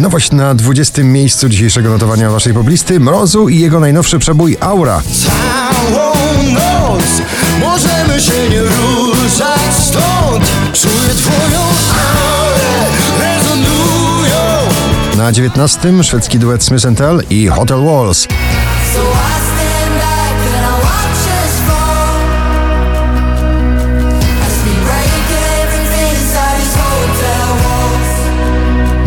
Nowość na 20. miejscu dzisiejszego notowania waszej poblisty Mrozu i jego najnowszy przebój Aura. Całą noc możemy się nie ruszać stąd Czuję twoją aurę, rezonują Na 19. szwedzki duet Smith Tell i Hotel Walls.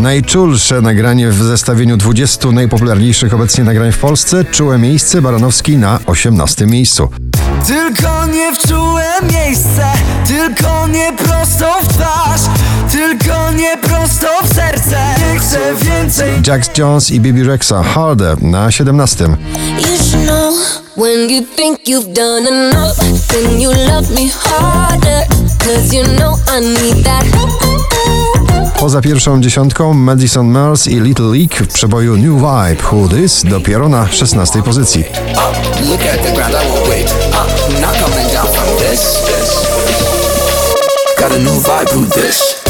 Najczulsze nagranie w zestawieniu 20 najpopularniejszych obecnie nagrań w Polsce czułe miejsce Baranowski na 18. miejscu. Tylko nie w czułe miejsce, tylko nie prosto w twarz Tylko nie prosto w serce Nie chcę więcej Jax Jones i Bibi Rexa Harder na 17. You should know when you think you've done enough, then you love me harder. Cause you know I need that. Poza pierwszą dziesiątką Madison Mars i Little League w przeboju New Vibe Who This dopiero na 16 pozycji. Got a new vibe, who this?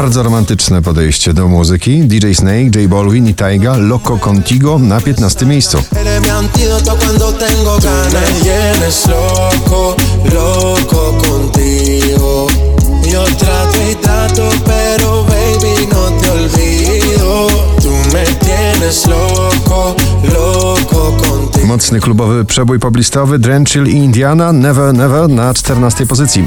Bardzo romantyczne podejście do muzyki. DJ Snake, J Balvin i Taiga Loco Contigo na 15 miejscu. Mocny klubowy przebój poblistowy Drenchill i Indiana Never Never na 14 pozycji.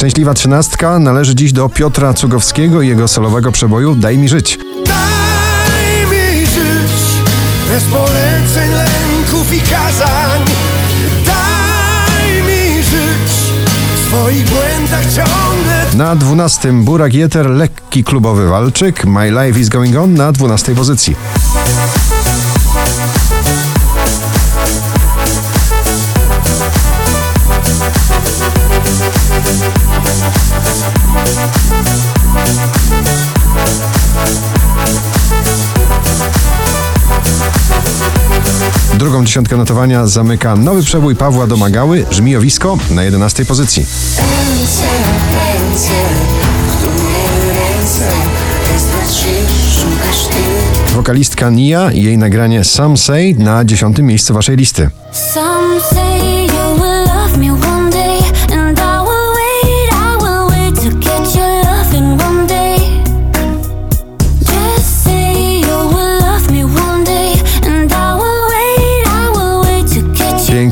Szczęśliwa trzynastka należy dziś do Piotra Cugowskiego i jego solowego przeboju Daj mi żyć. Daj mi żyć bez poleceń, lęków i kazań Daj mi żyć w swoich błędach ciągle Na 12 Burak Jeter, lekki klubowy walczyk My Life is Going On na 12 pozycji. Drugą dziesiątkę notowania zamyka nowy przebój Pawła Domagały, Żmijowisko na 11 pozycji. Ręce, ręce, ręce. Wokalistka Nia i jej nagranie Some Say na 10 miejscu waszej listy. Some say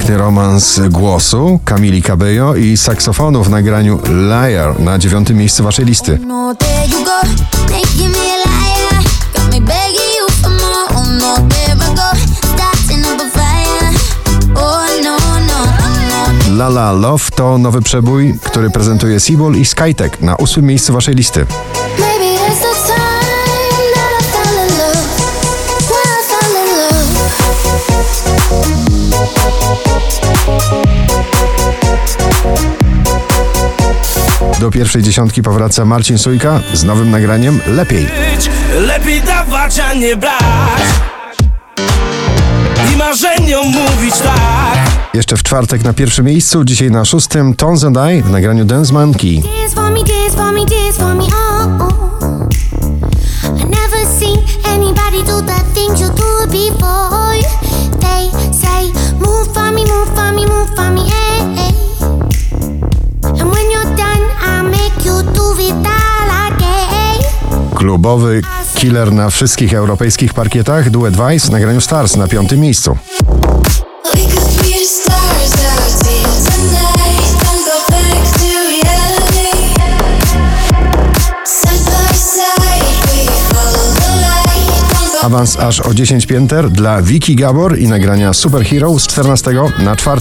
Piękny romans głosu Kamili Cabello i saksofonu w nagraniu Liar na dziewiątym miejscu waszej listy. No, there you go, making me a liar. Got me begging you for more. Oh no. Oh no. La La Love to nowy przebój, który prezentuje Seaball i Skytek na ósmym miejscu waszej listy. Do pierwszej dziesiątki powraca Marcin Sujka z nowym nagraniem Lepiej. Lepiej dawać, a nie brać I marzeniom mówić tak Jeszcze w czwartek na pierwszym miejscu, dzisiaj na szóstym Tones and I w nagraniu Dance Monkey. Oh. oh. I never seen anybody do the things you do before. Klubowy killer na wszystkich europejskich parkietach, duet Vice, nagraniu Stars na piątym miejscu. Awans aż o 10 pięter dla Wiki Gabor i nagrania Superhero z 14 na 4.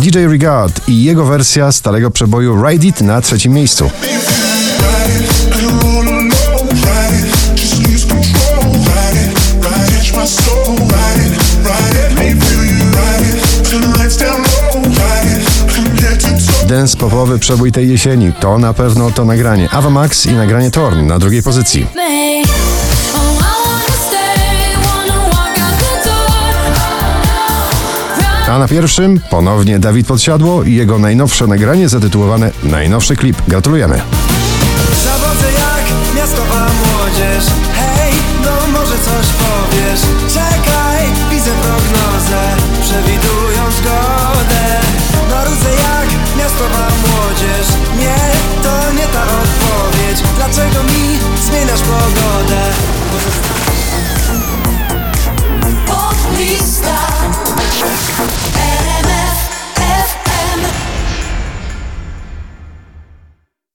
DJ Regard i jego wersja starego przeboju Ride It na trzecim miejscu. Dance popowy przebój tej jesieni to na pewno to nagranie Ava Max i nagranie Torn na drugiej pozycji. A na pierwszym ponownie Dawid Podsiadło i jego najnowsze nagranie zatytułowane Najnowszy klip. Gratulujemy. Zawodzę jak miastowa młodzież